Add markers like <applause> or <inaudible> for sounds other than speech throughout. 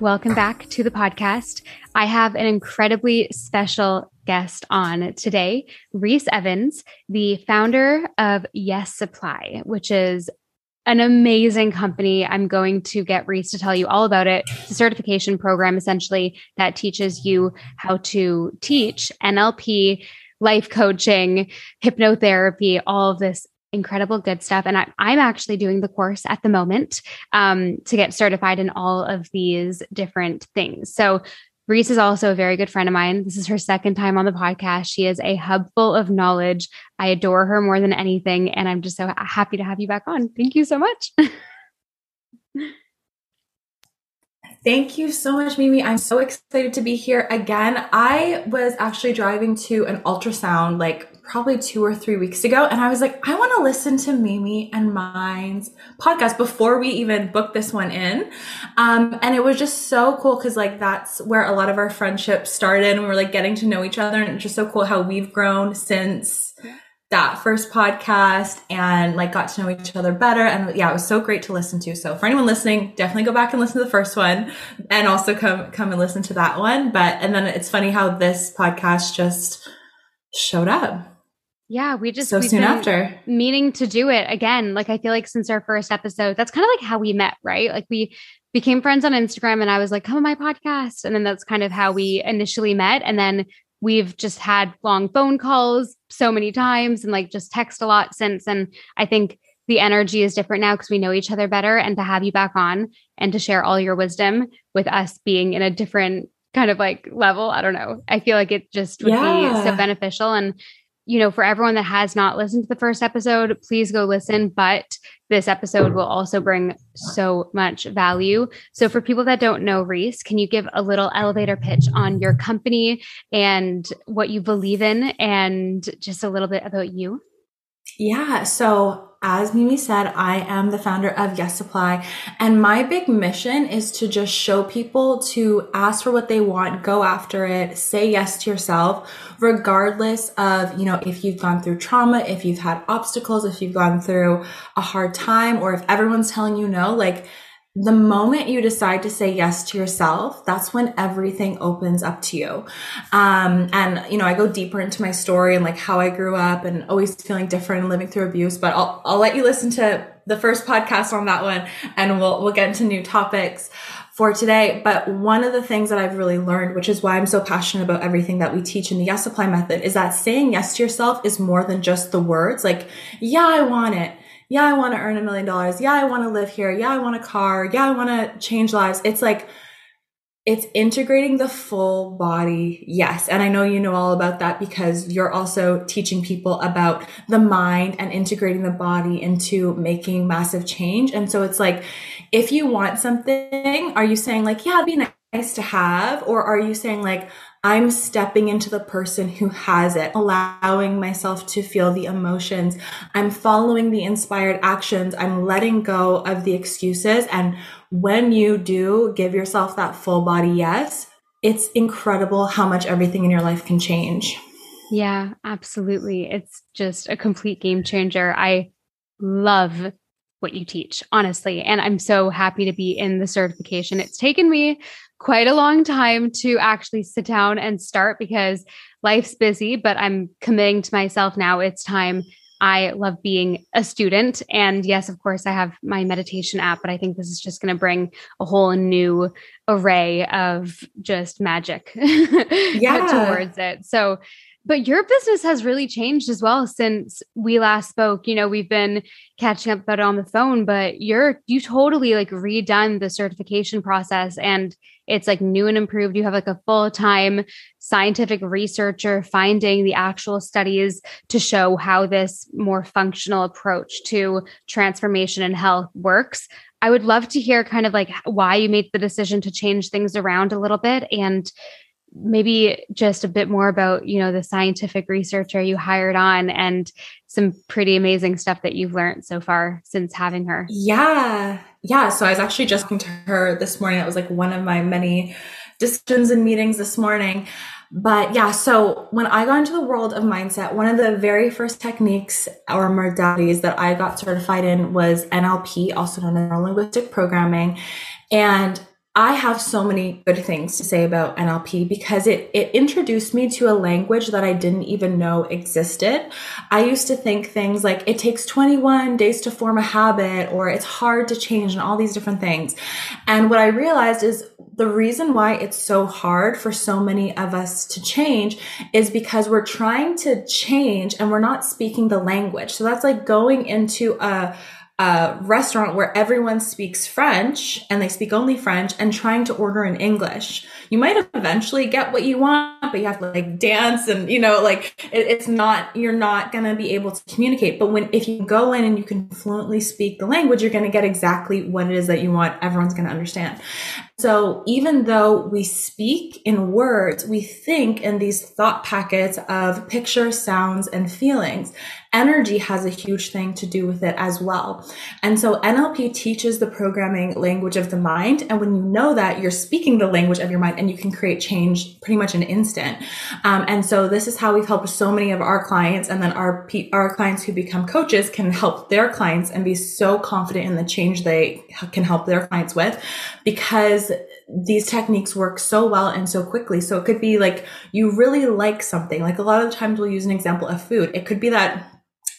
Welcome back to the podcast. I have an incredibly special guest on today, Reese Evans, the founder of Yes Supply, which is an amazing company. I'm going to get Reese to tell you all about it. It's a certification program essentially that teaches you how to teach NLP, life coaching, hypnotherapy, all of this incredible good stuff. And I, am actually doing the course at the moment um, to get certified in all of these different things. So Reese is also a very good friend of mine. This is her second time on the podcast. She is a hub full of knowledge. I adore her more than anything. And I'm just so happy to have you back on. Thank you so much. <laughs> Thank you so much, Mimi. I'm so excited to be here again. I was actually driving to an ultrasound like probably two or three weeks ago, and I was like, I want to listen to Mimi and Mine's podcast before we even booked this one in. Um, and it was just so cool because like that's where a lot of our friendship started, and we were like getting to know each other, and it's just so cool how we've grown since that first podcast and like got to know each other better. And yeah, it was so great to listen to. So for anyone listening, definitely go back and listen to the first one and also come, come and listen to that one. But, and then it's funny how this podcast just showed up. Yeah, we just so soon after meaning to do it again. Like I feel like since our first episode, that's kind of like how we met, right? Like we became friends on Instagram and I was like, come on my podcast. And then that's kind of how we initially met. And then we've just had long phone calls so many times and like just text a lot since. And I think the energy is different now because we know each other better. And to have you back on and to share all your wisdom with us being in a different kind of like level, I don't know. I feel like it just would yeah. be so beneficial. And you know, for everyone that has not listened to the first episode, please go listen. But this episode will also bring so much value. So, for people that don't know Reese, can you give a little elevator pitch on your company and what you believe in and just a little bit about you? Yeah. So, as Mimi said, I am the founder of Yes Supply, and my big mission is to just show people to ask for what they want, go after it, say yes to yourself, regardless of, you know, if you've gone through trauma, if you've had obstacles, if you've gone through a hard time, or if everyone's telling you no, like, the moment you decide to say yes to yourself, that's when everything opens up to you. Um, and, you know, I go deeper into my story and like how I grew up and always feeling different and living through abuse, but I'll, I'll let you listen to the first podcast on that one and we'll, we'll get into new topics for today. But one of the things that I've really learned, which is why I'm so passionate about everything that we teach in the Yes Supply method, is that saying yes to yourself is more than just the words like, yeah, I want it yeah, I want to earn a million dollars. Yeah, I want to live here. Yeah, I want a car. Yeah, I want to change lives. It's like, it's integrating the full body. Yes. And I know you know all about that because you're also teaching people about the mind and integrating the body into making massive change. And so it's like, if you want something, are you saying like, yeah, it'd be nice to have? Or are you saying like, I'm stepping into the person who has it, allowing myself to feel the emotions. I'm following the inspired actions. I'm letting go of the excuses. And when you do give yourself that full body yes, it's incredible how much everything in your life can change. Yeah, absolutely. It's just a complete game changer. I love what you teach, honestly. And I'm so happy to be in the certification. It's taken me quite a long time to actually sit down and start because life's busy, but I'm committing to myself now. It's time. I love being a student. And yes, of course, I have my meditation app, but I think this is just going to bring a whole new array of just magic <laughs> yeah. towards it. So, but your business has really changed as well since we last spoke. You know, we've been catching up about it on the phone, but you're you totally like redone the certification process and it's like new and improved. You have like a full time scientific researcher finding the actual studies to show how this more functional approach to transformation and health works. I would love to hear kind of like why you made the decision to change things around a little bit and maybe just a bit more about you know the scientific researcher you hired on and some pretty amazing stuff that you've learned so far since having her. Yeah. Yeah. So i was actually just talking to her this morning. That was like one of my many discussions and meetings this morning. But yeah, so when I got into the world of mindset, one of the very first techniques or modalities that I got certified in was NLP, also known as linguistic programming. And I have so many good things to say about NLP because it, it introduced me to a language that I didn't even know existed. I used to think things like it takes 21 days to form a habit or it's hard to change and all these different things. And what I realized is the reason why it's so hard for so many of us to change is because we're trying to change and we're not speaking the language. So that's like going into a, a restaurant where everyone speaks French and they speak only French and trying to order in English. You might eventually get what you want, but you have to like dance and, you know, like it, it's not, you're not going to be able to communicate. But when, if you go in and you can fluently speak the language, you're going to get exactly what it is that you want. Everyone's going to understand. So even though we speak in words, we think in these thought packets of pictures, sounds, and feelings. Energy has a huge thing to do with it as well. And so NLP teaches the programming language of the mind. And when you know that, you're speaking the language of your mind and you can create change pretty much in an instant. Um, and so this is how we've helped so many of our clients. And then our, our clients who become coaches can help their clients and be so confident in the change they can help their clients with because because these techniques work so well and so quickly. So it could be like you really like something. Like a lot of the times we'll use an example of food. It could be that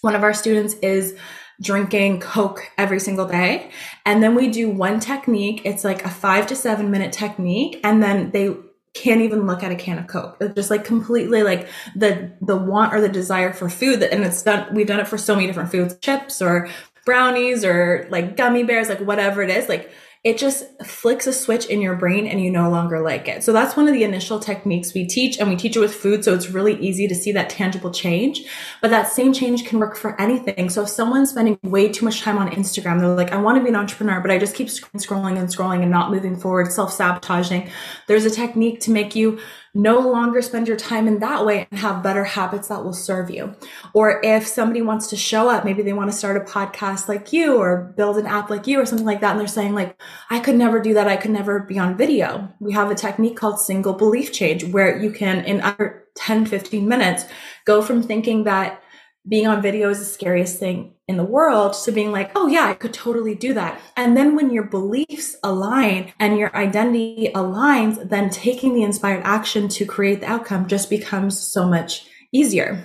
one of our students is drinking Coke every single day. And then we do one technique. It's like a five to seven minute technique. And then they can't even look at a can of Coke. It's just like completely like the, the want or the desire for food that, and it's done, we've done it for so many different foods, chips or brownies or like gummy bears, like whatever it is. Like it just flicks a switch in your brain and you no longer like it. So that's one of the initial techniques we teach and we teach it with food. So it's really easy to see that tangible change, but that same change can work for anything. So if someone's spending way too much time on Instagram, they're like, I want to be an entrepreneur, but I just keep scrolling and scrolling and not moving forward, self sabotaging. There's a technique to make you no longer spend your time in that way and have better habits that will serve you. Or if somebody wants to show up, maybe they want to start a podcast like you or build an app like you or something like that. And they're saying like, I could never do that. I could never be on video. We have a technique called single belief change where you can in under 10, 15 minutes go from thinking that being on video is the scariest thing in the world to being like, oh yeah, I could totally do that. And then when your beliefs align and your identity aligns, then taking the inspired action to create the outcome just becomes so much easier.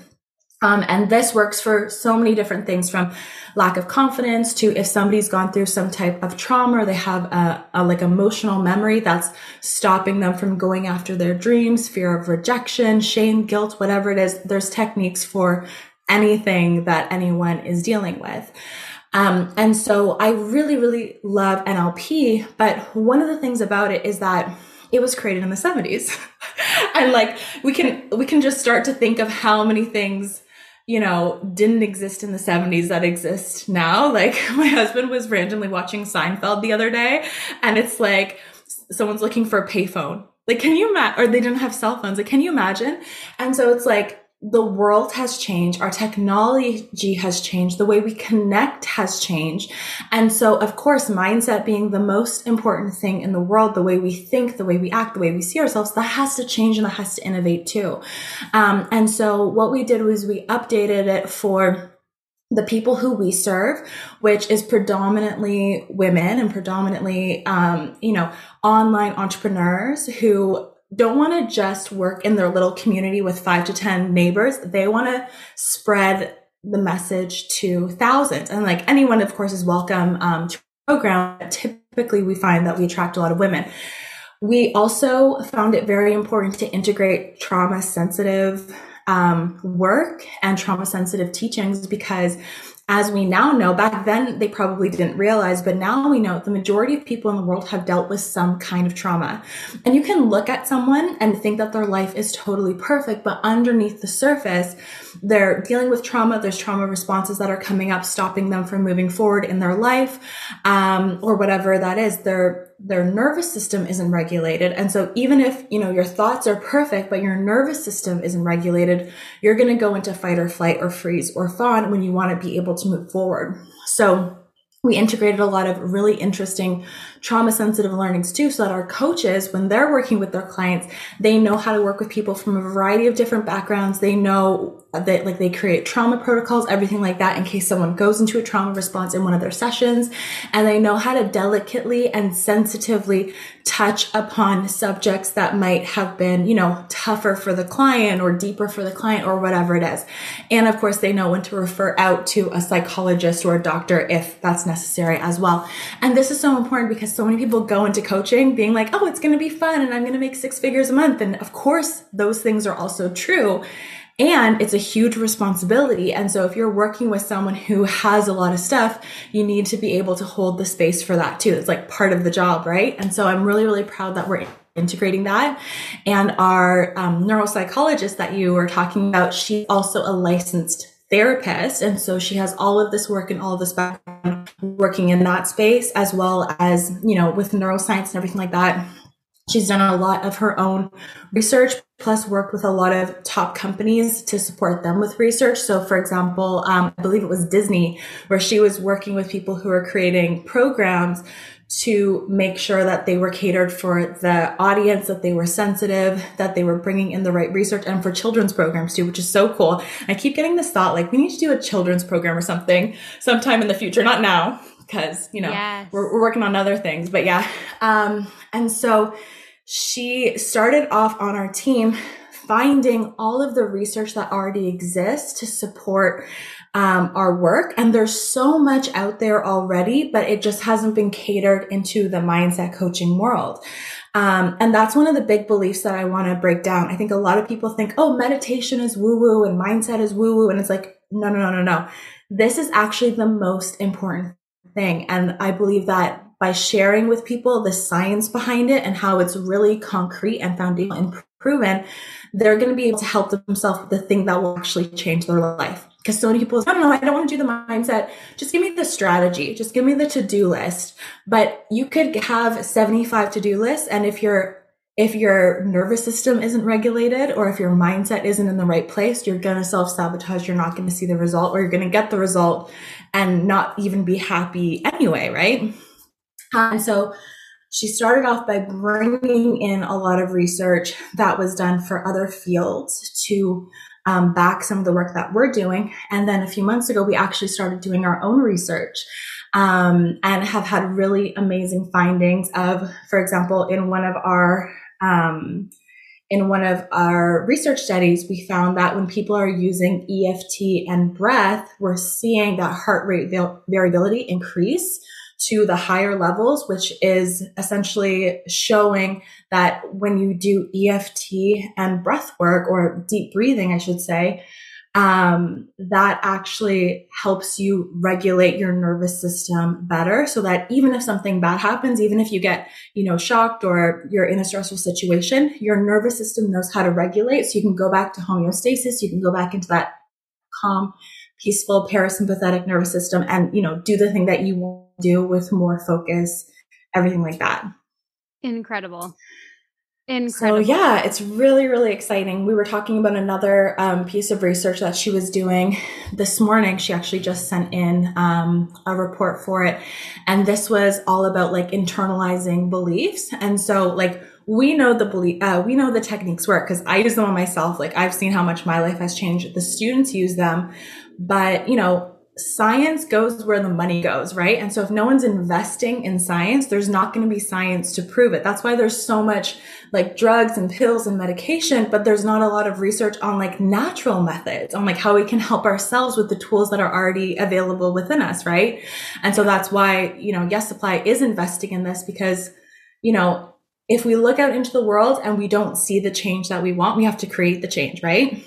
Um, and this works for so many different things from lack of confidence to if somebody's gone through some type of trauma or they have a, a, like emotional memory that's stopping them from going after their dreams, fear of rejection, shame, guilt, whatever it is, there's techniques for anything that anyone is dealing with. Um, and so I really, really love NLP, but one of the things about it is that it was created in the 70s. <laughs> and like we can we can just start to think of how many things you know didn't exist in the 70s that exist now <laughs> like my husband was randomly watching Seinfeld the other day and it's like someone's looking for a payphone like can you imagine or they didn't have cell phones like can you imagine and so it's like the world has changed. Our technology has changed. The way we connect has changed. And so, of course, mindset being the most important thing in the world, the way we think, the way we act, the way we see ourselves, that has to change and that has to innovate too. Um, and so what we did was we updated it for the people who we serve, which is predominantly women and predominantly, um, you know, online entrepreneurs who don't want to just work in their little community with five to 10 neighbors. They want to spread the message to thousands. And like anyone, of course, is welcome um, to program. Typically, we find that we attract a lot of women. We also found it very important to integrate trauma sensitive um, work and trauma sensitive teachings because as we now know, back then they probably didn't realize, but now we know the majority of people in the world have dealt with some kind of trauma. And you can look at someone and think that their life is totally perfect, but underneath the surface, they're dealing with trauma. There's trauma responses that are coming up, stopping them from moving forward in their life, um, or whatever that is. They're their nervous system isn't regulated. And so even if, you know, your thoughts are perfect, but your nervous system isn't regulated, you're going to go into fight or flight or freeze or fawn when you want to be able to move forward. So we integrated a lot of really interesting trauma sensitive learnings too so that our coaches when they're working with their clients they know how to work with people from a variety of different backgrounds. They know that like they create trauma protocols everything like that in case someone goes into a trauma response in one of their sessions. And they know how to delicately and sensitively touch upon subjects that might have been you know tougher for the client or deeper for the client or whatever it is. And of course they know when to refer out to a psychologist or a doctor if that's necessary as well. And this is so important because so many people go into coaching being like, oh, it's going to be fun and I'm going to make six figures a month. And of course, those things are also true. And it's a huge responsibility. And so if you're working with someone who has a lot of stuff, you need to be able to hold the space for that too. It's like part of the job, right? And so I'm really, really proud that we're integrating that. And our um, neuropsychologist that you were talking about, she's also a licensed therapist. And so she has all of this work and all of this background working in that space, as well as, you know, with neuroscience and everything like that. She's done a lot of her own research, plus worked with a lot of top companies to support them with research. So, for example, um, I believe it was Disney, where she was working with people who are creating programs to make sure that they were catered for the audience, that they were sensitive, that they were bringing in the right research and for children's programs too, which is so cool. I keep getting this thought like we need to do a children's program or something sometime in the future, not now because, you know, yes. we're, we're, working on other things, but yeah. Um, and so she started off on our team finding all of the research that already exists to support um, our work. And there's so much out there already, but it just hasn't been catered into the mindset coaching world. Um, and that's one of the big beliefs that I want to break down. I think a lot of people think, oh, meditation is woo woo and mindset is woo woo. And it's like, no, no, no, no, no. This is actually the most important thing. And I believe that by sharing with people the science behind it and how it's really concrete and foundational and proven, they're going to be able to help themselves with the thing that will actually change their life because so many people I don't know, I don't want to do the mindset. Just give me the strategy. Just give me the to-do list. But you could have 75 to-do lists. And if your if your nervous system isn't regulated or if your mindset isn't in the right place, you're going to self-sabotage. You're not going to see the result or you're going to get the result and not even be happy anyway, right? And so she started off by bringing in a lot of research that was done for other fields to um, back some of the work that we're doing. And then a few months ago, we actually started doing our own research um, and have had really amazing findings of, for example, in one of our um, in one of our research studies, we found that when people are using EFT and breath, we're seeing that heart rate variability increase to the higher levels, which is essentially showing that when you do EFT and breath work or deep breathing, I should say, um, that actually helps you regulate your nervous system better so that even if something bad happens, even if you get, you know, shocked or you're in a stressful situation, your nervous system knows how to regulate. So you can go back to homeostasis. You can go back into that calm, peaceful parasympathetic nervous system and, you know, do the thing that you want do with more focus, everything like that. Incredible. Incredible. So yeah, it's really, really exciting. We were talking about another um, piece of research that she was doing this morning. She actually just sent in um, a report for it. And this was all about like internalizing beliefs. And so like, we know the belief, uh, we know the techniques work because I use them on myself. Like I've seen how much my life has changed. The students use them, but you know, science goes where the money goes, right? And so if no one's investing in science, there's not going to be science to prove it. That's why there's so much like drugs and pills and medication, but there's not a lot of research on like natural methods, on like how we can help ourselves with the tools that are already available within us, right? And so that's why, you know, Yes Supply is investing in this because, you know, if we look out into the world and we don't see the change that we want, we have to create the change, right?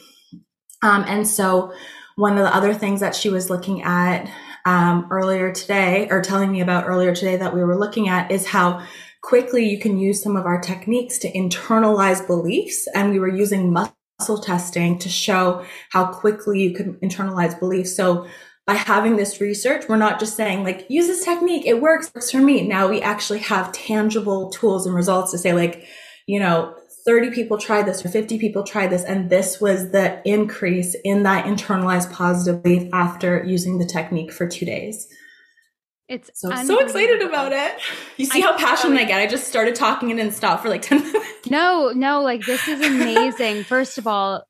Um, and so one of the other things that she was looking at um, earlier today, or telling me about earlier today that we were looking at, is how quickly you can use some of our techniques to internalize beliefs. And we were using muscle testing to show how quickly you can internalize beliefs. So by having this research, we're not just saying like, use this technique. It works, works for me. Now we actually have tangible tools and results to say like, you know, 30 people tried this or 50 people tried this. And this was the increase in that internalized positive belief after using the technique for two days. It's so so excited about it. You see I how passionate I get. I just started talking and then stopped for like <laughs> 10 minutes. No, no, like this is amazing. <laughs> First of all,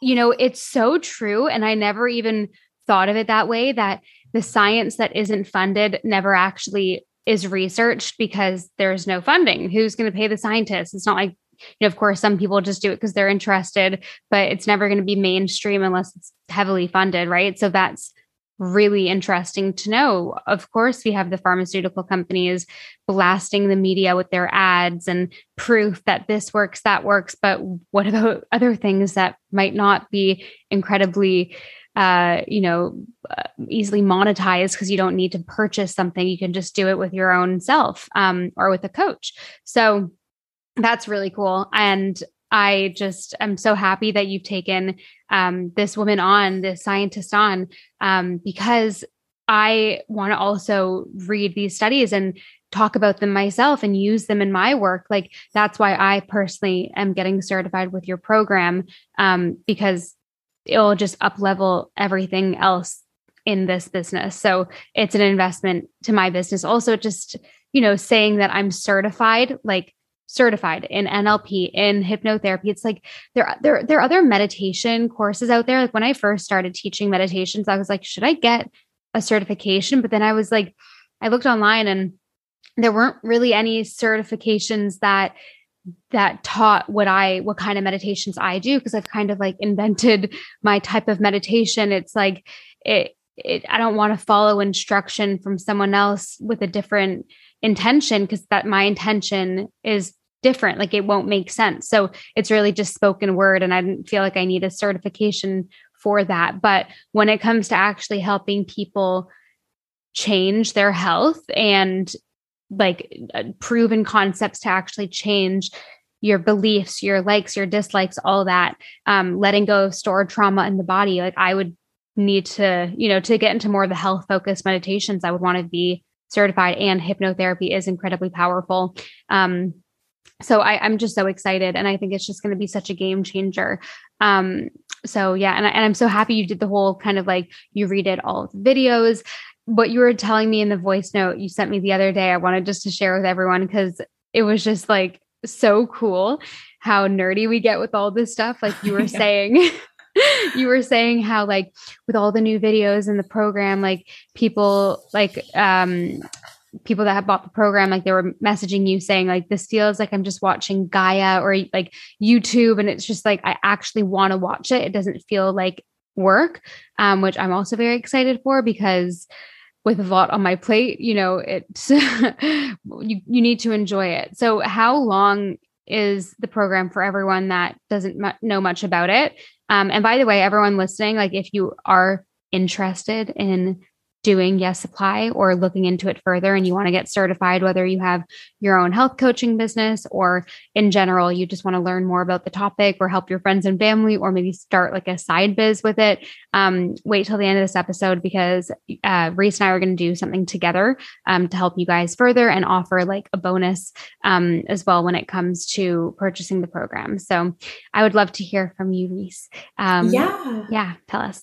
you know, it's so true. And I never even thought of it that way that the science that isn't funded never actually is researched because there's no funding. Who's going to pay the scientists? It's not like, you know, of course, some people just do it because they're interested, but it's never going to be mainstream unless it's heavily funded, right? So that's really interesting to know. Of course, we have the pharmaceutical companies blasting the media with their ads and proof that this works, that works. But what about <laughs> other things that might not be incredibly, uh, you know, uh, easily monetized because you don't need to purchase something? You can just do it with your own self um, or with a coach. So that's really cool. And I just am so happy that you've taken um, this woman on, this scientist on, um, because I want to also read these studies and talk about them myself and use them in my work. Like that's why I personally am getting certified with your program um, because it'll just up level everything else in this business. So it's an investment to my business. Also, just you know, saying that I'm certified, like certified in NLP in hypnotherapy. It's like there there there are other meditation courses out there. Like when I first started teaching meditations, I was like, should I get a certification? But then I was like, I looked online and there weren't really any certifications that that taught what I what kind of meditations I do because I've kind of like invented my type of meditation. It's like it, it I don't want to follow instruction from someone else with a different intention because that my intention is different like it won't make sense. So it's really just spoken word and i didn't feel like i need a certification for that. But when it comes to actually helping people change their health and like uh, proven concepts to actually change your beliefs your likes your dislikes all that um, letting go of stored trauma in the body like i would need to you know to get into more of the health focused meditations i would want to be certified and hypnotherapy is incredibly powerful. Um, so I, am just so excited and i think it's just going to be such a game changer. Um so yeah and, I, and i'm so happy you did the whole kind of like you redid all the videos. What you were telling me in the voice note you sent me the other day i wanted just to share with everyone because it was just like so cool how nerdy we get with all this stuff. Like you were <laughs> yeah. saying <laughs> you were saying how like with all the new videos in the program like people like um people that have bought the program like they were messaging you saying like this feels like i'm just watching gaia or like youtube and it's just like i actually want to watch it. It doesn't feel like work um, which i'm also very excited for because with a lot on my plate you know it's <laughs> you, you need to enjoy it. So how long is the program for everyone that doesn't m- know much about it? Um, and by the way everyone listening like if you are interested in doing Yes Supply or looking into it further and you want to get certified, whether you have your own health coaching business or in general, you just want to learn more about the topic or help your friends and family or maybe start like a side biz with it, um, wait till the end of this episode because uh, Reese and I are going to do something together um, to help you guys further and offer like a bonus um, as well when it comes to purchasing the program. So I would love to hear from you, Reese. Um, yeah. Yeah. Tell us.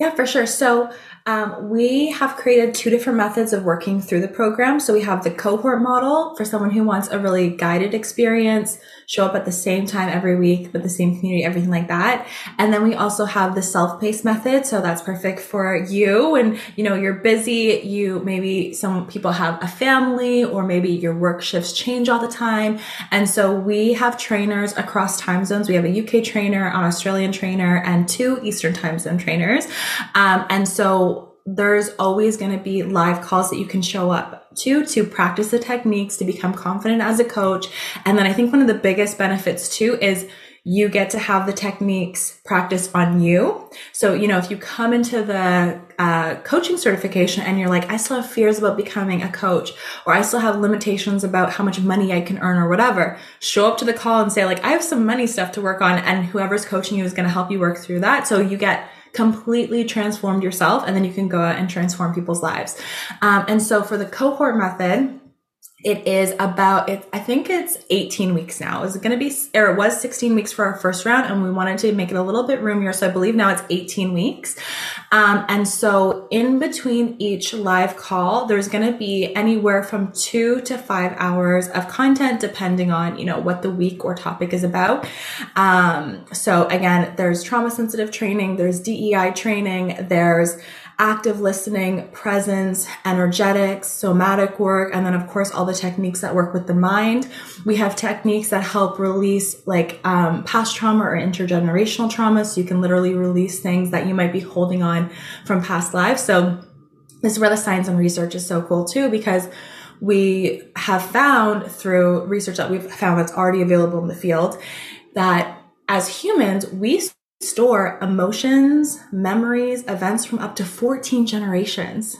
Yeah, for sure. So um, we have created two different methods of working through the program. So we have the cohort model for someone who wants a really guided experience, show up at the same time every week with the same community, everything like that. And then we also have the self-paced method. So that's perfect for you. And, you know, you're busy. You maybe some people have a family or maybe your work shifts change all the time. And so we have trainers across time zones. We have a UK trainer, an Australian trainer, and two Eastern time zone trainers. Um, and so there's always going to be live calls that you can show up to to practice the techniques to become confident as a coach. And then I think one of the biggest benefits too is you get to have the techniques practice on you. So, you know, if you come into the uh, coaching certification and you're like, I still have fears about becoming a coach, or I still have limitations about how much money I can earn or whatever, show up to the call and say, like, I have some money stuff to work on, and whoever's coaching you is going to help you work through that. So you get completely transformed yourself and then you can go out and transform people's lives. Um, and so for the cohort method, it is about it i think it's 18 weeks now. Is it going to be or it was 16 weeks for our first round and we wanted to make it a little bit roomier. So i believe now it's 18 weeks um, and so in between each live call there's going to be anywhere from two to five hours of content depending on you know what the week or topic is about. Um, so again there's trauma sensitive training there's dei training there's active listening, presence, energetics, somatic work, and then of course all the techniques that work with the mind. We have techniques that help release like um, past trauma or intergenerational trauma. So you can literally release things that you might be holding on from past lives. So this is where the science and research is so cool too, because we have found through research that we've found that's already available in the field that as humans, we store emotions, memories, events from up to 14 generations.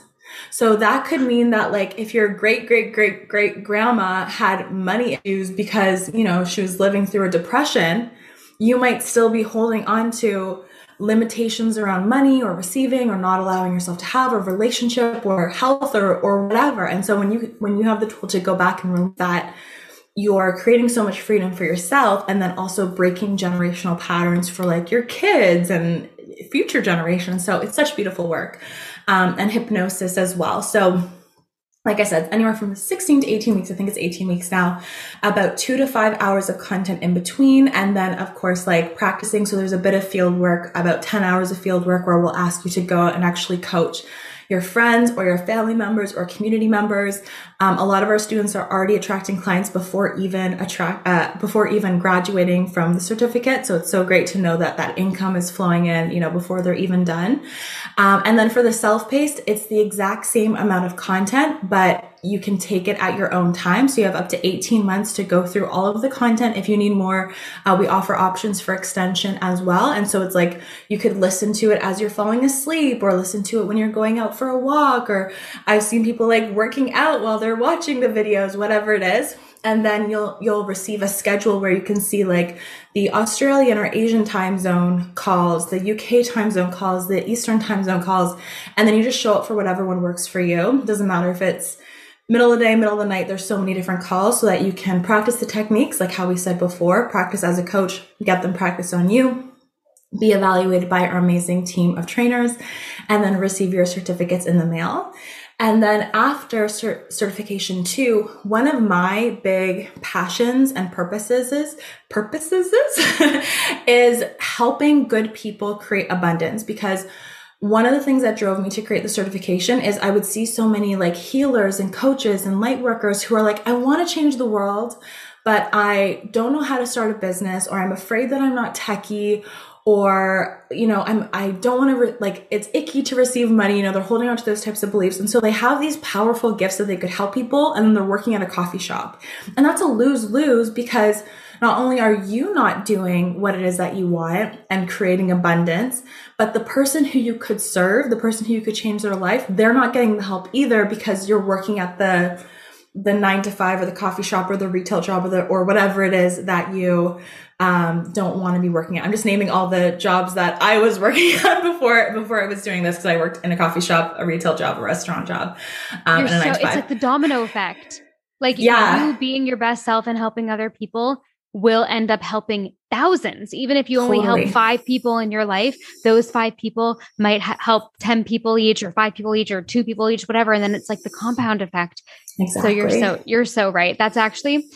So that could mean that like if your great great great great grandma had money issues because, you know, she was living through a depression, you might still be holding on to limitations around money or receiving or not allowing yourself to have a relationship or health or or whatever. And so when you when you have the tool to go back and remove that you're creating so much freedom for yourself and then also breaking generational patterns for like your kids and future generations. So it's such beautiful work. Um, and hypnosis as well. So like I said, anywhere from 16 to 18 weeks. I think it's 18 weeks now. About two to five hours of content in between. And then, of course, like practicing. So there's a bit of field work, about 10 hours of field work where we'll ask you to go and actually coach your friends or your family members or community members. Um, a lot of our students are already attracting clients before even attract uh, before even graduating from the certificate. So it's so great to know that that income is flowing in, you know, before they're even done. Um, and then for the self-paced, it's the exact same amount of content, but you can take it at your own time. So you have up to 18 months to go through all of the content. If you need more, uh, we offer options for extension as well. And so it's like you could listen to it as you're falling asleep or listen to it when you're going out for a walk. Or I've seen people like working out while they're watching the videos, whatever it is and then you'll you'll receive a schedule where you can see like the Australian or Asian time zone calls, the UK time zone calls, the Eastern time zone calls, and then you just show up for whatever one works for you. Doesn't matter if it's middle of the day, middle of the night, there's so many different calls so that you can practice the techniques, like how we said before, practice as a coach, get them practice on you, be evaluated by our amazing team of trainers, and then receive your certificates in the mail. And then after cert- certification two, one of my big passions and purposes is purposes is, <laughs> is helping good people create abundance because one of the things that drove me to create the certification is I would see so many like healers and coaches and light workers who are like, I want to change the world, but I don't know how to start a business or I'm afraid that I'm not techie or you know i'm i don't want to re- like it's icky to receive money you know they're holding on to those types of beliefs. And so they have these powerful gifts that they could help people and then they're working at a coffee shop. And that's a lose lose because not only are you not doing what it is that you want and creating abundance, but the person who you could serve, the person who you could change their life, they're not getting the help either because you're working at the the nine to five or the coffee shop or the retail job or the or whatever it is that you um, don't want to be working at. I'm just naming all the jobs that I was <laughs> working at before before I was doing this because I worked in a coffee shop, a retail job, a restaurant job, um, so, It's like the domino effect. Like yeah. you being your best self and helping other people will end up helping thousands. Even if you only totally. help five people in your life, those five people might ha- help 10 people each or five people each or two people each, whatever. And then it's like the compound effect. Exactly. So you're so, you're so right. That's actually,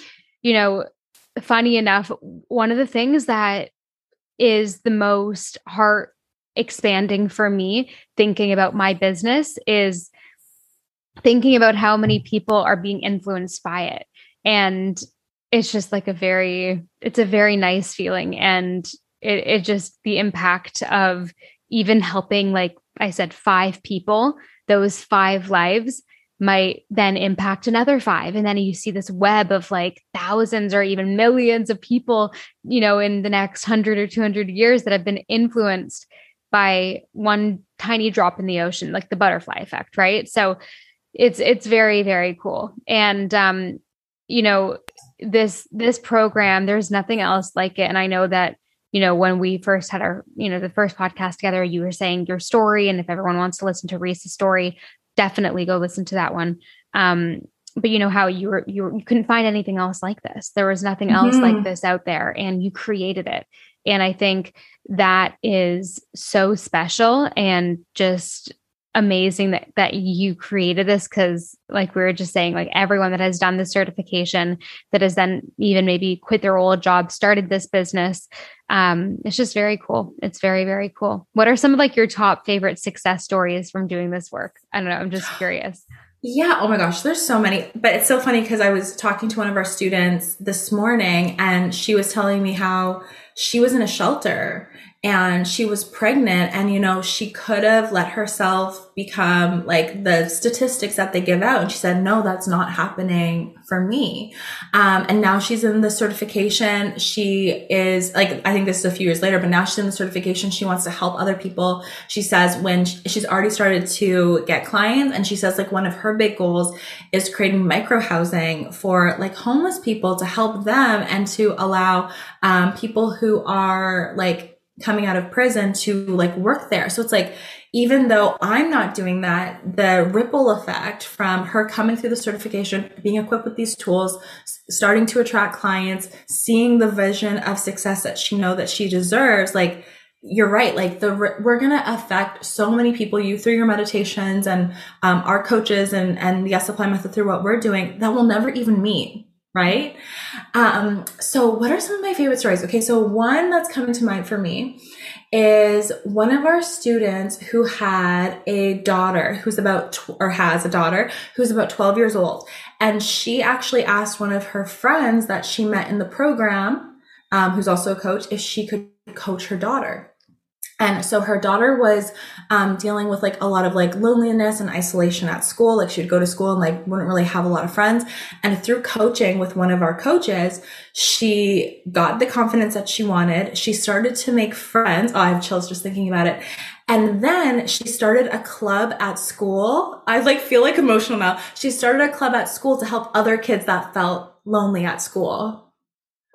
you know, funny enough, one of the things that is the most heart expanding for me thinking about my business is thinking about how many people are being influenced by it. And it's just like a very it's a very nice feeling. And it, it just the impact of even helping like i said five people those five lives might then impact another five. And then you see this web of like thousands or even millions of people you know in the next 100 or 200 years that have been influenced by one tiny drop in the ocean like the butterfly effect right? So it's it's very very cool. And um you know this this program there's nothing else like it and i know that you know, when we first had our, you know, the first podcast together, you were saying your story. And if everyone wants to listen to Reese's story, definitely go listen to that one. Um, but you know how you were you, were, you couldn't find anything else like this. There was nothing else mm-hmm. like this out there, and you created it. And I think that is so special and just amazing that that you created this because like we were just saying like everyone that has done the certification that has then even maybe quit their old job started this business um it's just very cool it's very very cool what are some of like your top favorite success stories from doing this work i don't know i'm just curious yeah. Oh my gosh. There's so many. But it's so funny because I was talking to one of our students this morning and she was telling me how she was in a shelter and she was pregnant and you know she could have let herself become like the statistics that they give out. And she said no that's not happening for me. Um, and now she's in the certification. She is like i think this is a few years later but now she's in the certification. She wants to help other people. She says when she, she's already started to get clients and she says like one of her big goals is creating micro housing for like homeless people to help them and to allow um, people who are like coming out of prison to like work there. So it's like, even though I'm not doing that, the ripple effect from her coming through the certification, being equipped with these tools, starting to attract clients, seeing the vision of success that she know that she deserves, like, you're right. Like the, we're going to affect so many people, you through your meditations and, um, our coaches and, and the Yes Supply method through what we're doing that will never even meet right? Um, so what are some of my favorite stories? Okay, so one that's coming to mind for me is one of our students who had a daughter who's about tw- or has a daughter who's about 12 years old and she actually asked one of her friends that she met in the program um, who's also a coach if she could coach her daughter and so her daughter was um, dealing with like a lot of like loneliness and isolation at school. Like she would go to school and like wouldn't really have a lot of friends. And through coaching with one of our coaches, she got the confidence that she wanted. She started to make friends. Oh, I have chills just thinking about it. And then she started a club at school. I like feel like emotional now. She started a club at school to help other kids that felt lonely at school.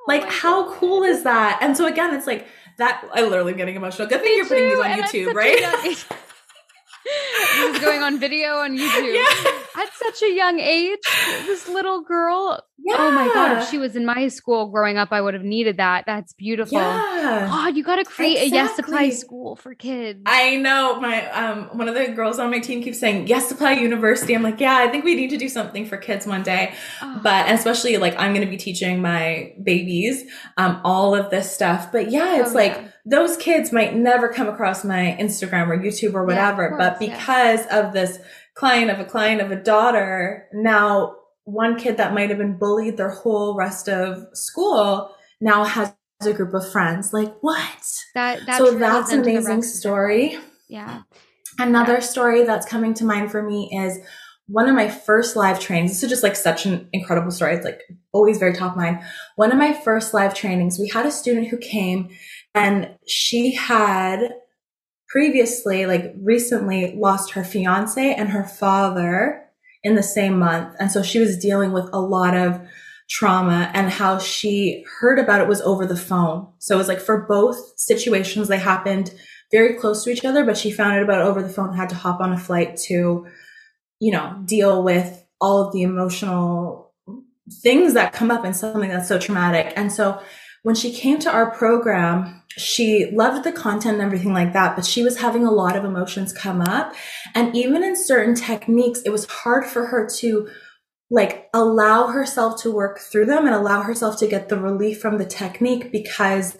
Like, oh how cool is that? And so again, it's like, that I literally am getting emotional. Good thing Me you're putting these on YouTube, right? <laughs> this is going on video on <laughs> YouTube. Yeah. At such a young age, this little girl. Yeah. Oh my God. If she was in my school growing up, I would have needed that. That's beautiful. Yeah. God, you got to create exactly. a Yes Supply school for kids. I know. My um one of the girls on my team keeps saying Yes Supply University. I'm like, yeah, I think we need to do something for kids one day. Oh. But especially like I'm gonna be teaching my babies um all of this stuff. But yeah, it's oh, like yeah those kids might never come across my Instagram or YouTube or whatever, yeah, course, but because yeah. of this client of a client of a daughter, now one kid that might have been bullied their whole rest of school now has a group of friends. Like what? That, that so that's an amazing story. Yeah. Another yeah. story that's coming to mind for me is one of my first live trainings. This is just like such an incredible story. It's like always very top mind. One of my first live trainings, we had a student who came and she had previously, like recently, lost her fiance and her father in the same month. And so she was dealing with a lot of trauma and how she heard about it was over the phone. So it was like for both situations, they happened very close to each other, but she found out about over the phone, had to hop on a flight to, you know, deal with all of the emotional things that come up in something that's so traumatic. And so when she came to our program, she loved the content and everything like that, but she was having a lot of emotions come up. And even in certain techniques, it was hard for her to like allow herself to work through them and allow herself to get the relief from the technique because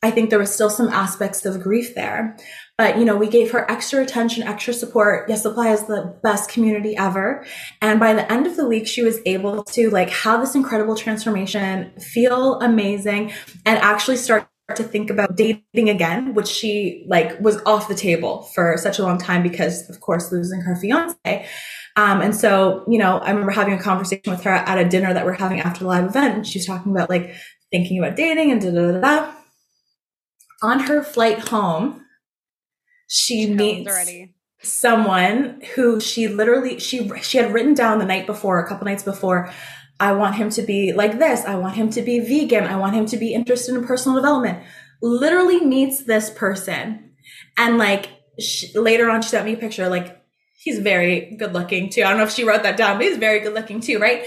I think there was still some aspects of grief there. But, you know, we gave her extra attention, extra support. Yes Supply is the best community ever. And by the end of the week, she was able to like have this incredible transformation, feel amazing, and actually start to think about dating again, which she like was off the table for such a long time because of course losing her fiance. Um, and so, you know, I remember having a conversation with her at a dinner that we're having after the live event, and she was talking about like thinking about dating and da da da da. On her flight home, she, she meets already. someone who she literally she she had written down the night before, a couple nights before. I want him to be like this. I want him to be vegan. I want him to be interested in personal development. literally meets this person. And like she, later on, she sent me a picture. Like he's very good looking too. I don't know if she wrote that down, but he's very good looking too, right?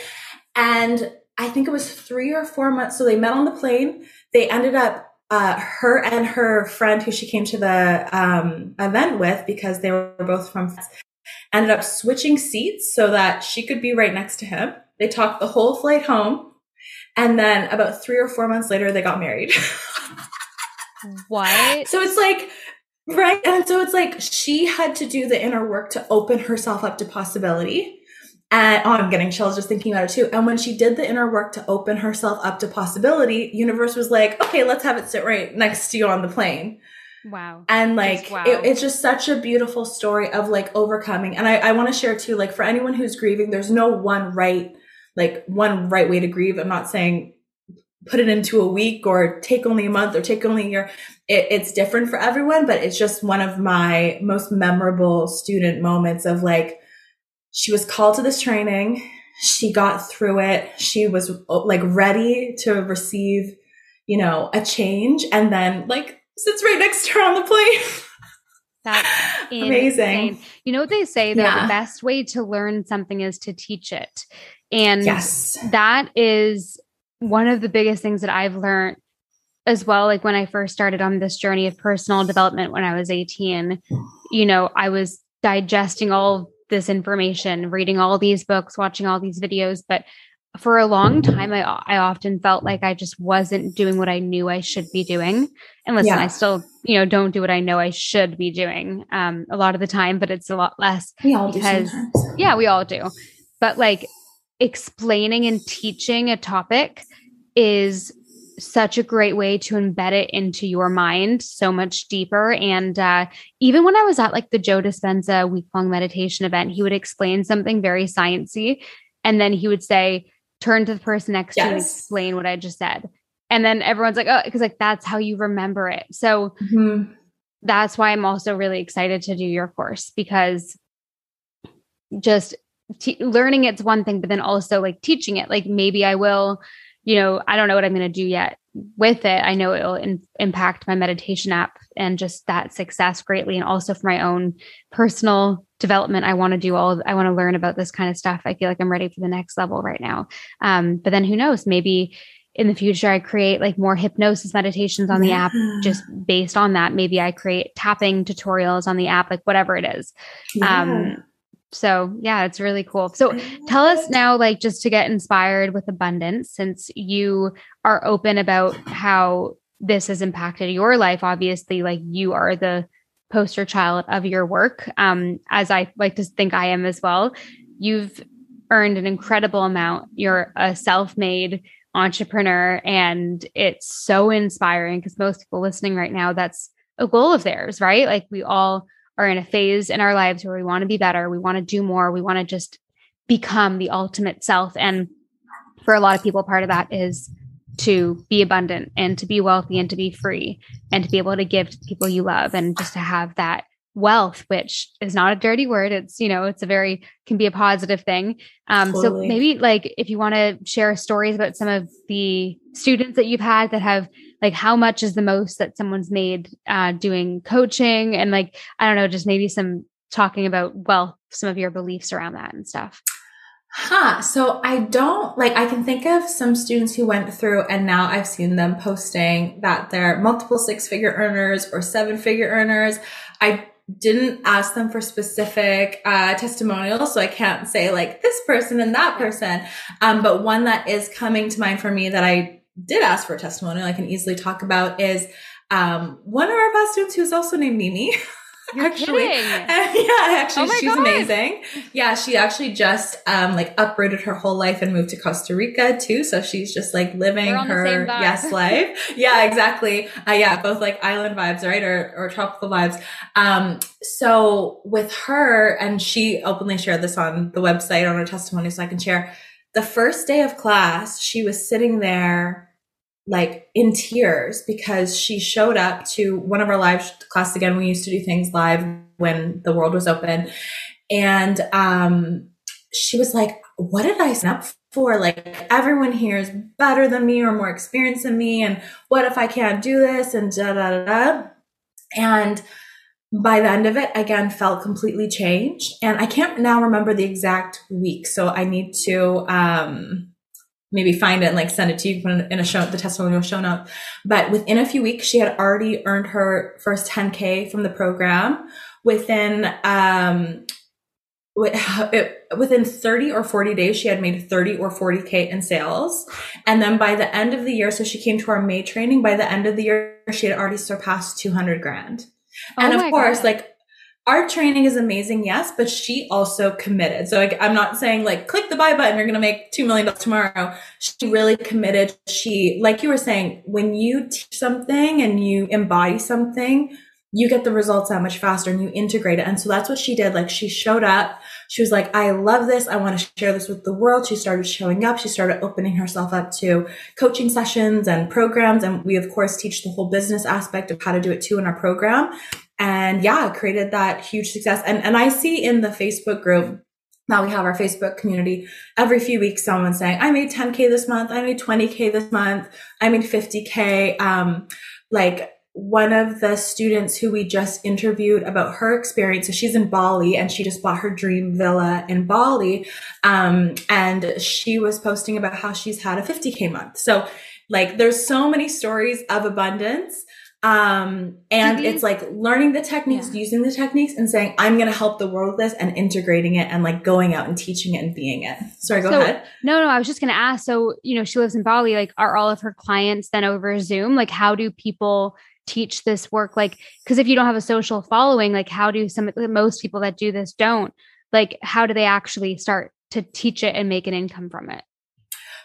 And I think it was three or four months. So they met on the plane. They ended up uh, her and her friend who she came to the um, event with because they were both from ended up switching seats so that she could be right next to him. They talked the whole flight home. And then about three or four months later, they got married. <laughs> what? So it's like, right. And so it's like she had to do the inner work to open herself up to possibility. And oh, I'm getting chills just thinking about it too. And when she did the inner work to open herself up to possibility, universe was like, okay, let's have it sit right next to you on the plane. Wow. And like, wow. It, it's just such a beautiful story of like overcoming. And I, I want to share too, like for anyone who's grieving, there's no one right, like one right way to grieve. I'm not saying put it into a week or take only a month or take only a year. It, it's different for everyone, but it's just one of my most memorable student moments of like, she was called to this training. She got through it. She was oh, like ready to receive, you know, a change. And then like sits right next to her on the plane. That's <laughs> amazing. You know what they say that yeah. the best way to learn something is to teach it. And yes. that is one of the biggest things that I've learned as well. Like when I first started on this journey of personal development when I was 18, you know, I was digesting all this information, reading all these books, watching all these videos, but for a long time I I often felt like I just wasn't doing what I knew I should be doing. And listen, yeah. I still, you know, don't do what I know I should be doing um a lot of the time, but it's a lot less we all because do yeah, we all do. But like explaining and teaching a topic is such a great way to embed it into your mind so much deeper. And uh, even when I was at like the Joe Dispenza week long meditation event, he would explain something very sciency, and then he would say, "Turn to the person next yes. to you and explain what I just said." And then everyone's like, "Oh," because like that's how you remember it. So mm-hmm. that's why I'm also really excited to do your course because just learning it's one thing, but then also like teaching it. Like maybe I will you know, I don't know what I'm going to do yet with it. I know it'll in, impact my meditation app and just that success greatly. And also for my own personal development, I want to do all, I want to learn about this kind of stuff. I feel like I'm ready for the next level right now. Um, but then who knows, maybe in the future, I create like more hypnosis meditations on the yeah. app just based on that. Maybe I create tapping tutorials on the app, like whatever it is. Yeah. Um, so yeah it's really cool. So tell us now like just to get inspired with abundance since you are open about how this has impacted your life obviously like you are the poster child of your work um as i like to think i am as well. You've earned an incredible amount. You're a self-made entrepreneur and it's so inspiring because most people listening right now that's a goal of theirs right? Like we all are in a phase in our lives where we want to be better, we want to do more, we want to just become the ultimate self. And for a lot of people, part of that is to be abundant and to be wealthy and to be free and to be able to give to people you love and just to have that wealth which is not a dirty word it's you know it's a very can be a positive thing um totally. so maybe like if you want to share stories about some of the students that you've had that have like how much is the most that someone's made uh, doing coaching and like i don't know just maybe some talking about well some of your beliefs around that and stuff Huh. So I don't like, I can think of some students who went through and now I've seen them posting that they're multiple six figure earners or seven figure earners. I didn't ask them for specific uh, testimonials, so I can't say like this person and that person. Um, but one that is coming to mind for me that I did ask for a testimonial, I can easily talk about is um, one of our past students who's also named Mimi. <laughs> You're actually, <laughs> yeah, actually, oh she's God. amazing. Yeah, she actually just um like uprooted her whole life and moved to Costa Rica too. So she's just like living her yes <laughs> life. yeah, exactly. Uh, yeah, both like island vibes, right, or or tropical vibes. Um, so with her, and she openly shared this on the website on her testimony, so I can share the first day of class, she was sitting there like in tears because she showed up to one of our live classes again. We used to do things live when the world was open. And um, she was like, What did I sign up for? Like everyone here is better than me or more experienced than me. And what if I can't do this? And da da da da. And by the end of it, again, felt completely changed. And I can't now remember the exact week. So I need to, um, maybe find it and like send it to you in a show, the testimonial show note. But within a few weeks, she had already earned her first 10K from the program. Within, um, <laughs> within 30 or 40 days, she had made 30 or 40K in sales. And then by the end of the year, so she came to our May training, by the end of the year, she had already surpassed 200 grand. Oh and of course, God. like our training is amazing, yes, but she also committed. So like, I'm not saying like click the buy button, you're going to make $2 million tomorrow. She really committed. She, like you were saying, when you teach something and you embody something, you get the results that much faster and you integrate it. And so that's what she did. Like she showed up. She was like, I love this. I want to share this with the world. She started showing up. She started opening herself up to coaching sessions and programs. And we, of course, teach the whole business aspect of how to do it too in our program. And yeah, created that huge success. And, and I see in the Facebook group, now we have our Facebook community. Every few weeks, someone saying, I made 10K this month. I made 20K this month. I made 50K. Um, like one of the students who we just interviewed about her experience. So she's in Bali and she just bought her dream villa in Bali. Um, and she was posting about how she's had a 50K month. So like there's so many stories of abundance. Um, and mm-hmm. it's like learning the techniques, yeah. using the techniques and saying, I'm going to help the world with this and integrating it and like going out and teaching it and being it. Sorry, go so, ahead. No, no, I was just going to ask. So, you know, she lives in Bali. Like, are all of her clients then over Zoom? Like, how do people teach this work like because if you don't have a social following like how do some most people that do this don't? Like how do they actually start to teach it and make an income from it?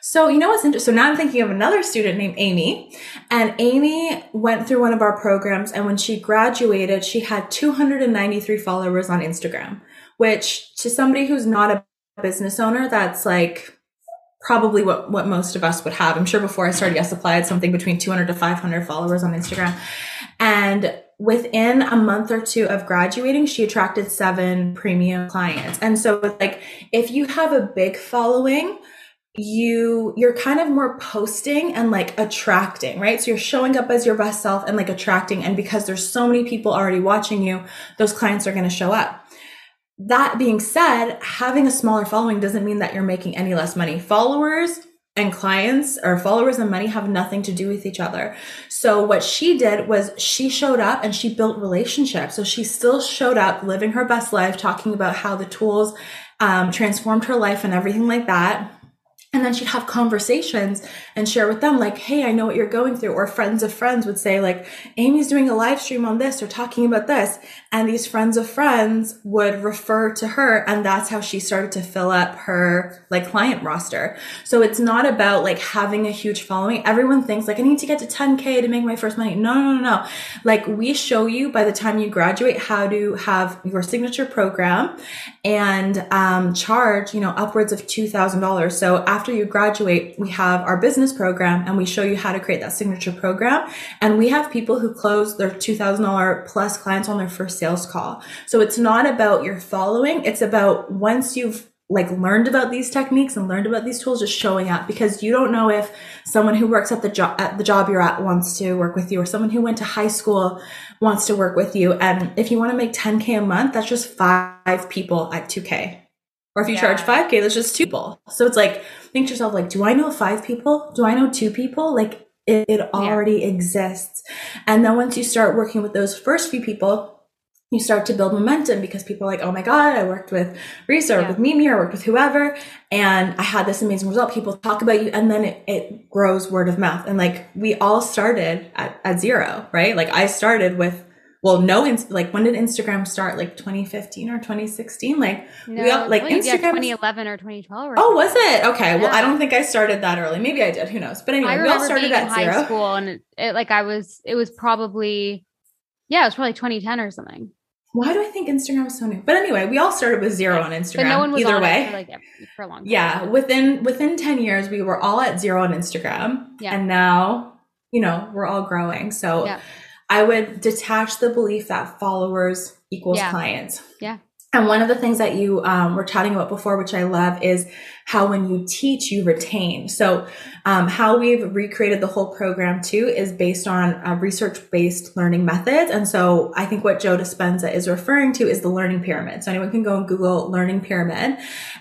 So you know what's interesting so now i'm thinking of another student named amy and amy went through one of our programs and when she graduated she had 293 followers on instagram which to somebody who's not a business owner that's like probably what, what most of us would have. I'm sure before I started Yes Supply, I had something between 200 to 500 followers on Instagram. And within a month or two of graduating, she attracted seven premium clients. And so like, if you have a big following, you you're kind of more posting and like attracting right so you're showing up as your best self and like attracting and because there's so many people already watching you those clients are going to show up that being said, having a smaller following doesn't mean that you're making any less money. Followers and clients or followers and money have nothing to do with each other. So what she did was she showed up and she built relationships. So she still showed up living her best life, talking about how the tools um, transformed her life and everything like that. And then she'd have conversations and share with them, like, hey, I know what you're going through. Or friends of friends would say, like, Amy's doing a live stream on this or talking about this. And these friends of friends would refer to her. And that's how she started to fill up her like client roster. So it's not about like having a huge following. Everyone thinks like, I need to get to 10K to make my first money. No, no, no, no. Like we show you by the time you graduate how to have your signature program and um, charge, you know, upwards of $2,000. So after you graduate, we have our business program and we show you how to create that signature program. And we have people who close their $2,000 plus clients on their first sales call. So it's not about your following. It's about once you've like learned about these techniques and learned about these tools just showing up because you don't know if someone who works at the job at the job you're at wants to work with you or someone who went to high school wants to work with you and if you want to make 10k a month that's just five people at 2k or if you yeah. charge 5k that's just two people so it's like think to yourself like do i know five people do i know two people like it, it already yeah. exists and then once you start working with those first few people you start to build momentum because people are like, oh my God, I worked with Reese or yeah. with Mimi or worked with whoever, and I had this amazing result. People talk about you, and then it, it grows word of mouth. And like we all started at, at zero, right? Like I started with well, no, like when did Instagram start? Like 2015 or 2016? Like no, we all, like Instagram yeah, 2011 or 2012. Or oh, was it? Okay. Yeah. Well, I don't think I started that early. Maybe I did. Who knows? But anyway, we all started at high zero. school, and it, it like I was. It was probably yeah, it was probably 2010 or something why do I think Instagram was so new? But anyway, we all started with zero on Instagram. But no one was either way. For like for a long time. Yeah, within within ten years, we were all at zero on Instagram, yeah. and now you know we're all growing. So yeah. I would detach the belief that followers equals yeah. clients. Yeah. And one of the things that you um, were chatting about before, which I love, is how when you teach, you retain. So, um, how we've recreated the whole program too is based on uh, research based learning methods. And so, I think what Joe Dispenza is referring to is the learning pyramid. So, anyone can go and Google learning pyramid.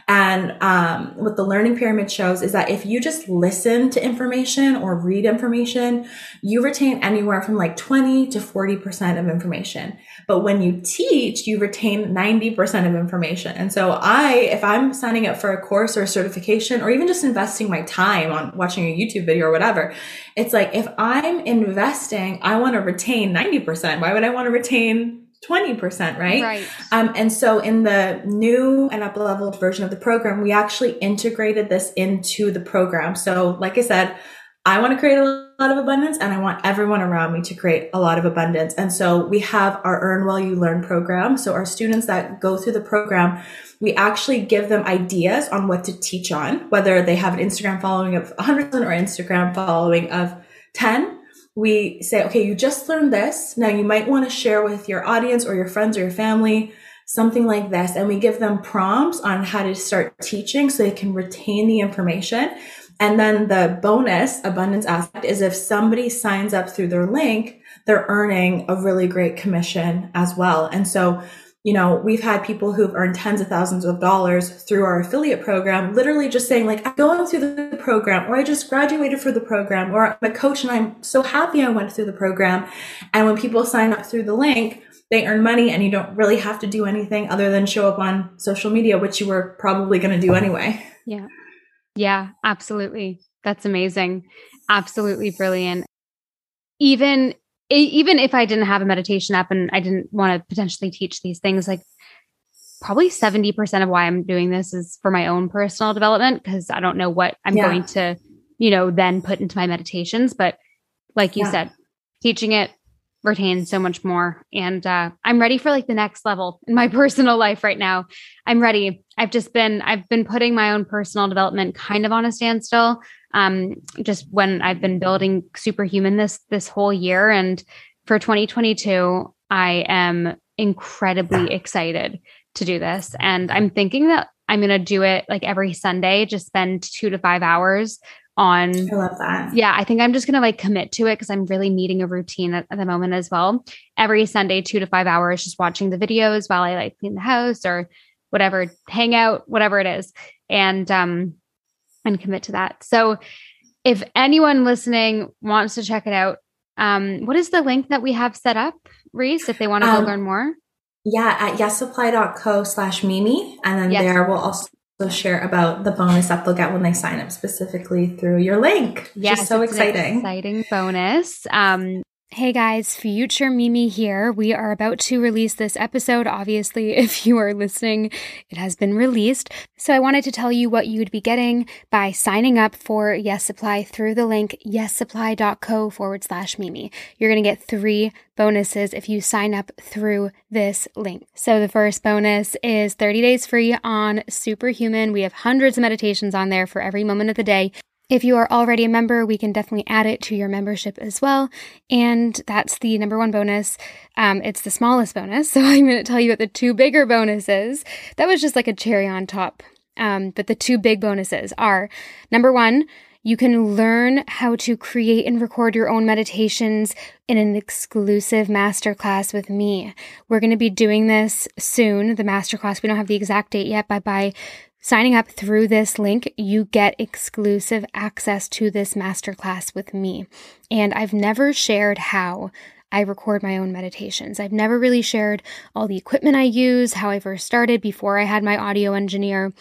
And um, what the learning pyramid shows is that if you just listen to information or read information, you retain anywhere from like 20 to 40% of information. But when you teach, you retain 90% of information. And so I, if I'm signing up for a course or a certification or even just investing my time on watching a YouTube video or whatever, it's like if I'm investing, I want to retain 90%. Why would I want to retain 20%, right? Right. Um, and so in the new and up leveled version of the program, we actually integrated this into the program. So like I said, I want to create a lot of abundance and I want everyone around me to create a lot of abundance. And so we have our Earn While You Learn program. So our students that go through the program, we actually give them ideas on what to teach on, whether they have an Instagram following of 100 or Instagram following of 10. We say, okay, you just learned this. Now you might want to share with your audience or your friends or your family something like this. And we give them prompts on how to start teaching so they can retain the information. And then the bonus abundance aspect is if somebody signs up through their link, they're earning a really great commission as well. And so, you know, we've had people who've earned tens of thousands of dollars through our affiliate program, literally just saying like, I'm going through the program or I just graduated for the program or I'm a coach and I'm so happy I went through the program. And when people sign up through the link, they earn money and you don't really have to do anything other than show up on social media, which you were probably going to do anyway. Yeah. Yeah, absolutely. That's amazing. Absolutely brilliant. Even even if I didn't have a meditation app and I didn't want to potentially teach these things, like probably 70% of why I'm doing this is for my own personal development because I don't know what I'm yeah. going to, you know, then put into my meditations. But like you yeah. said, teaching it retains so much more. And uh, I'm ready for like the next level in my <laughs> personal life right now. I'm ready. I've just been I've been putting my own personal development kind of on a standstill. Um, just when I've been building superhuman this this whole year, and for 2022, I am incredibly excited to do this. And I'm thinking that I'm going to do it like every Sunday, just spend two to five hours on I love that. Yeah, I think I'm just gonna like commit to it because I'm really needing a routine at, at, the moment as well. Every Sunday, two to five hours, just watching the videos while I like clean the house or whatever, hang out, whatever it is, and um and commit to that. So if anyone listening wants to check it out, um, what is the link that we have set up, Reese, if they want to um, go learn more? Yeah, at yessupply.co slash Mimi. And then yes. there we'll also share about the bonus that they'll get when they sign up specifically through your link. Yes, so exciting. exciting bonus. Um, Hey guys, future Mimi here. We are about to release this episode. Obviously, <laughs> if you are listening, it has been released. So I wanted to tell you what you'd be getting by signing up for Yes Supply through the link yessupply.co forward slash Mimi. You're going to get three bonuses if you sign up through this link. So the first bonus is 30 days free on Superhuman. We have hundreds of meditations on there for every moment of the day. If you are already a member, we can definitely add it to your membership as well. And that's the number one bonus. Um, it's the smallest bonus. <laughs> So I'm going to tell you what the two bigger bonuses. That was just like a cherry on top. Um, but the two big bonuses are number one, you can learn how to create and record your own meditations in an exclusive masterclass with me. We're going to be doing this soon, the masterclass. We don't have the exact date yet, but by Signing up through this link, you get exclusive access to this masterclass with me. And I've never shared how I record my own meditations. I've never really shared all the equipment I use, how I first started before I had my audio engineer.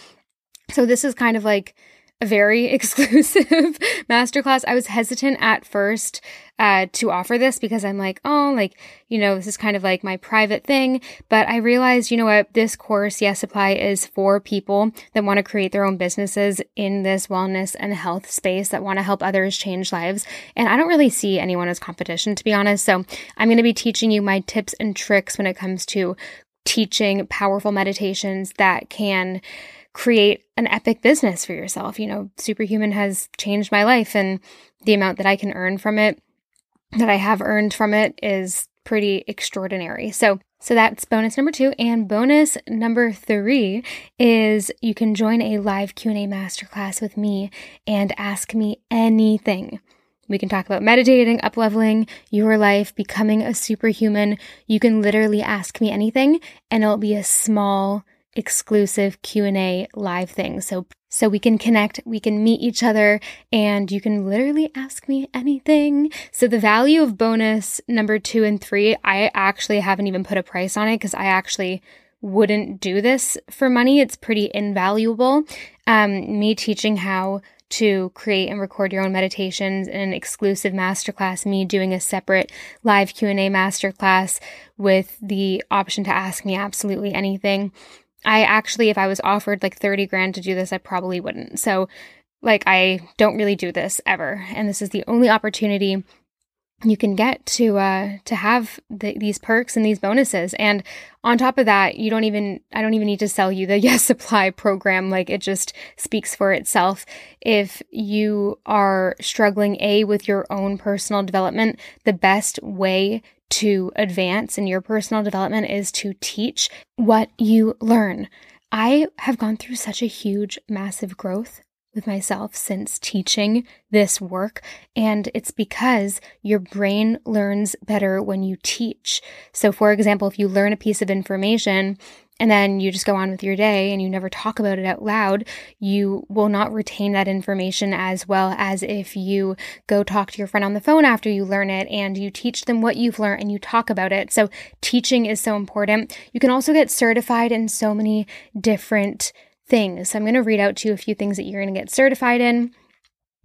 So this is kind of like a very <laughs> exclusive masterclass. I was hesitant at first uh, to offer this because I'm like, oh, like, you know, this is kind of like my private thing. But I realized, you know what, this course, Yes Supply, is for people that want to create their own businesses in this wellness and health space that want to help others change lives. And I don't really see anyone as competition, to be honest. So I'm going to be teaching you my tips and tricks when it comes to teaching powerful meditations that can create an epic business for yourself. You know, Superhuman has changed my life and the amount that I can earn from it, that I have earned from it is pretty extraordinary. So, so that's bonus number 2 and bonus number 3 is you can join a live Q&A masterclass with me and ask me anything. We can talk about meditating, upleveling your life, becoming a superhuman. You can literally ask me anything and it'll be a small exclusive Q&A live thing. So so we can connect, we can meet each other and you can literally ask me anything. So the value of bonus number 2 and 3, I actually haven't even put a price on it cuz I actually wouldn't do this for money. It's pretty invaluable. Um, me teaching how to create and record your own meditations in an exclusive masterclass, me doing a separate live Q&A masterclass with the option to ask me absolutely anything. I actually, if I was offered like 30 grand to do this, I probably wouldn't. So, like, I don't really do this ever. And this is the only opportunity you can get to uh to have the, these perks and these bonuses and on top of that you don't even i don't even need to sell you the <laughs> yes supply program like it just speaks for itself if you are struggling a with your own personal development the best way to advance in your personal development is to teach what you learn. I have gone through such a huge, massive growth with myself since teaching this work. And it's because your brain learns better when you teach. So, for example, if you learn a piece of information and then you just go on with your day and you never talk about it out loud, you will not retain that information as well as if you go talk to your friend on the phone after you learn it and you teach them what you've learned and you talk about it. So, teaching is so important. You can also get certified in so many different things. So, I'm going to read out to you a few things that you're going to get certified in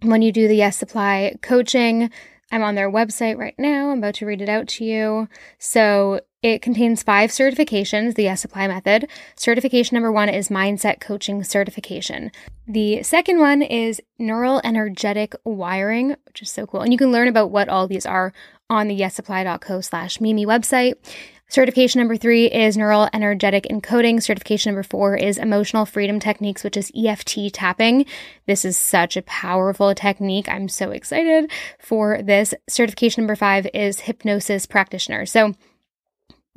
when you do the Yes Supply coaching. I'm on their website right now. I'm about to read it out to you. So it contains five certifications, the Yes Supply method. Certification number one is Mindset Coaching Certification. The second one is Neural Energetic Wiring, which is so cool. And you can learn about what all these are on the yessupply.co slash Mimi website. Certification number three is neural energetic encoding. Certification number four is emotional freedom techniques, which is EFT tapping. This is such a powerful technique. I'm so excited for this. Certification number five is hypnosis practitioner. So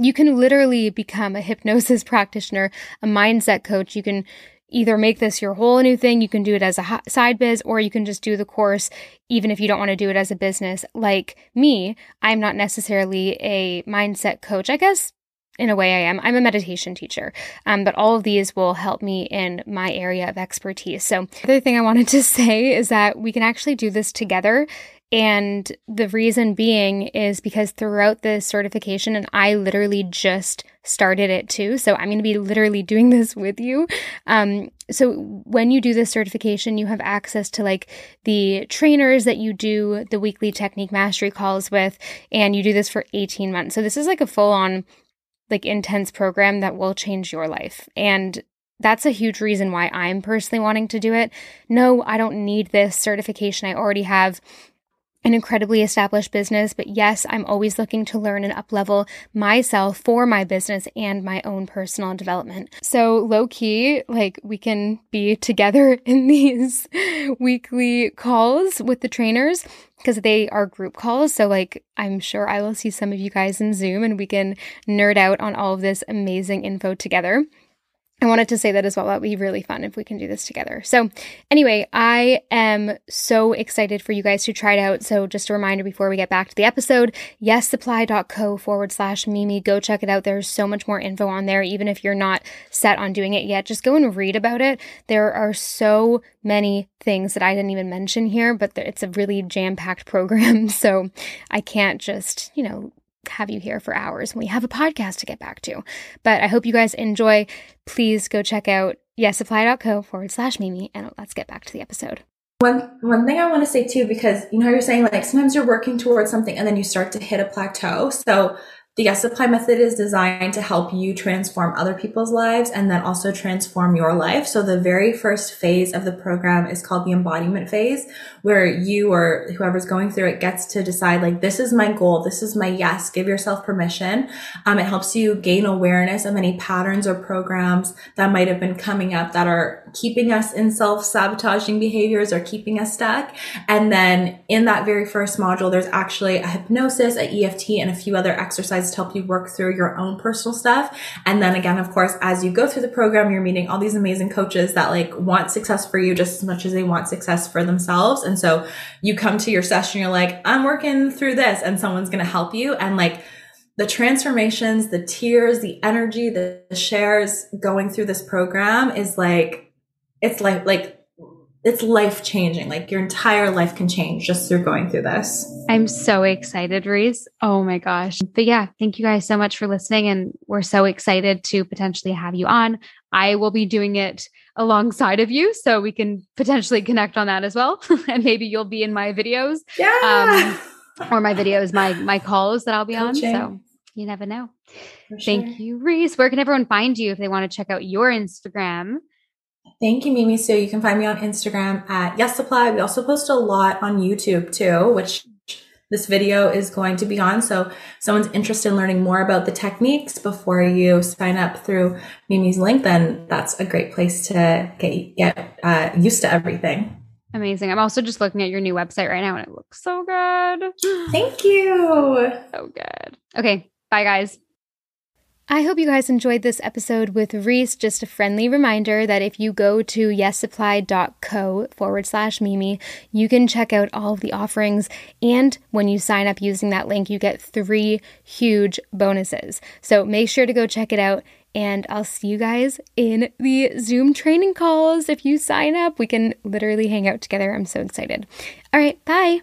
you can literally become a hypnosis <laughs> practitioner, a mindset coach. You can either make this your whole new thing, you can do it as a side biz, or you can just do the course even if you don't want to do it as a business. Like me, I'm not necessarily a mindset coach. I guess in a way I am. I'm a meditation teacher, um, but all of these will help me in my area of expertise. So, the other thing I wanted to <laughs> say is that we can actually do this together. And the reason being is because throughout the certification, and I literally just started it too. So I'm going to be literally doing <laughs> this with you. Um, so when you do this certification, you have access to like the trainers that you do the weekly technique mastery calls with, and you do this for 18 months. So this is like a full on, like intense program that will change your life. And that's a huge reason why I'm personally wanting to do it. No, I don't need this certification. I already have an incredibly established business, but yes, I'm always looking to learn and uplevel myself for my business and my own personal development. So low key, like we can be together <laughs> in these weekly calls with the trainers because they are group calls. So like I'm sure I will see some of you guys in Zoom and we can nerd out on all of this amazing info together. I wanted to say that as well. That would be really fun if we can do this together. So, anyway, I am so excited for you guys to try it out. So, just a reminder before we get back to the episode yessupply.co forward slash Mimi. Go check it out. There's so much more info on there. Even if you're not set on doing it yet, just go and read about it. There are so many things that I didn't even mention here, but it's a really jam packed <laughs> program. So, I can't just, you know, have you here for hours when we have a podcast to get back to. But I hope you guys enjoy. Please go check out yessupply.co forward slash Mimi and let's get back to the episode. One one thing I want to say too, because you know you're saying like sometimes you're working towards something and then you start to hit a plateau. So the Yes Supply method is designed to help you transform other people's lives and then also transform your life. So the very first phase of the program is called the embodiment phase, where you or whoever's going through it gets to decide like, this is my goal. This is my yes. Give yourself permission. Um, it helps you gain awareness of any patterns or programs that might have been coming up that are keeping us in self-sabotaging behaviors or keeping us stuck. And then in that very first module, there's actually a hypnosis, a EFT, and a few other exercises to help you work through your own personal stuff. And then again, of course, as you go through the program, you're meeting all these amazing coaches that like want success for you just as much as they want success for themselves. And so you come to your session, you're like, I'm working through this and someone's going to help you. And like, the transformations, the tears, the energy, the shares going through this program is like, it's like, like it's life changing. Like your entire life can change just through going through this. I'm so excited, Reese. Oh my gosh. But yeah, thank you guys so much for listening. And we're so excited to potentially have you on. I will be doing it alongside of you so we can potentially connect on that as well. <laughs> and maybe you'll be in my videos. Yeah. Um, or my videos, my my calls that I'll be Coaching. on. So you never know. Thank you, Reese. Where can everyone find you if they want to check out your Instagram? Thank you, Mimi. So you can find me on Instagram at Yes Supply. We also post a lot on YouTube too, which this video is going to be on. So someone's interested in learning more about the techniques before you sign up through Mimi's link, then that's a great place to get, get uh, used to everything. Amazing. I'm also just looking at your new website right now and it looks so good. Thank you. So good. Okay. Bye, guys. I hope you guys enjoyed this episode with Reese. Just a friendly reminder that if you go to yessupply.co forward slash Mimi, you can check out all of the offerings. And when you sign up using that link, you get three huge bonuses. So make sure to go check it out. And I'll see you guys in the Zoom training calls. If you sign up, we can literally hang out together. I'm so excited. All right, bye.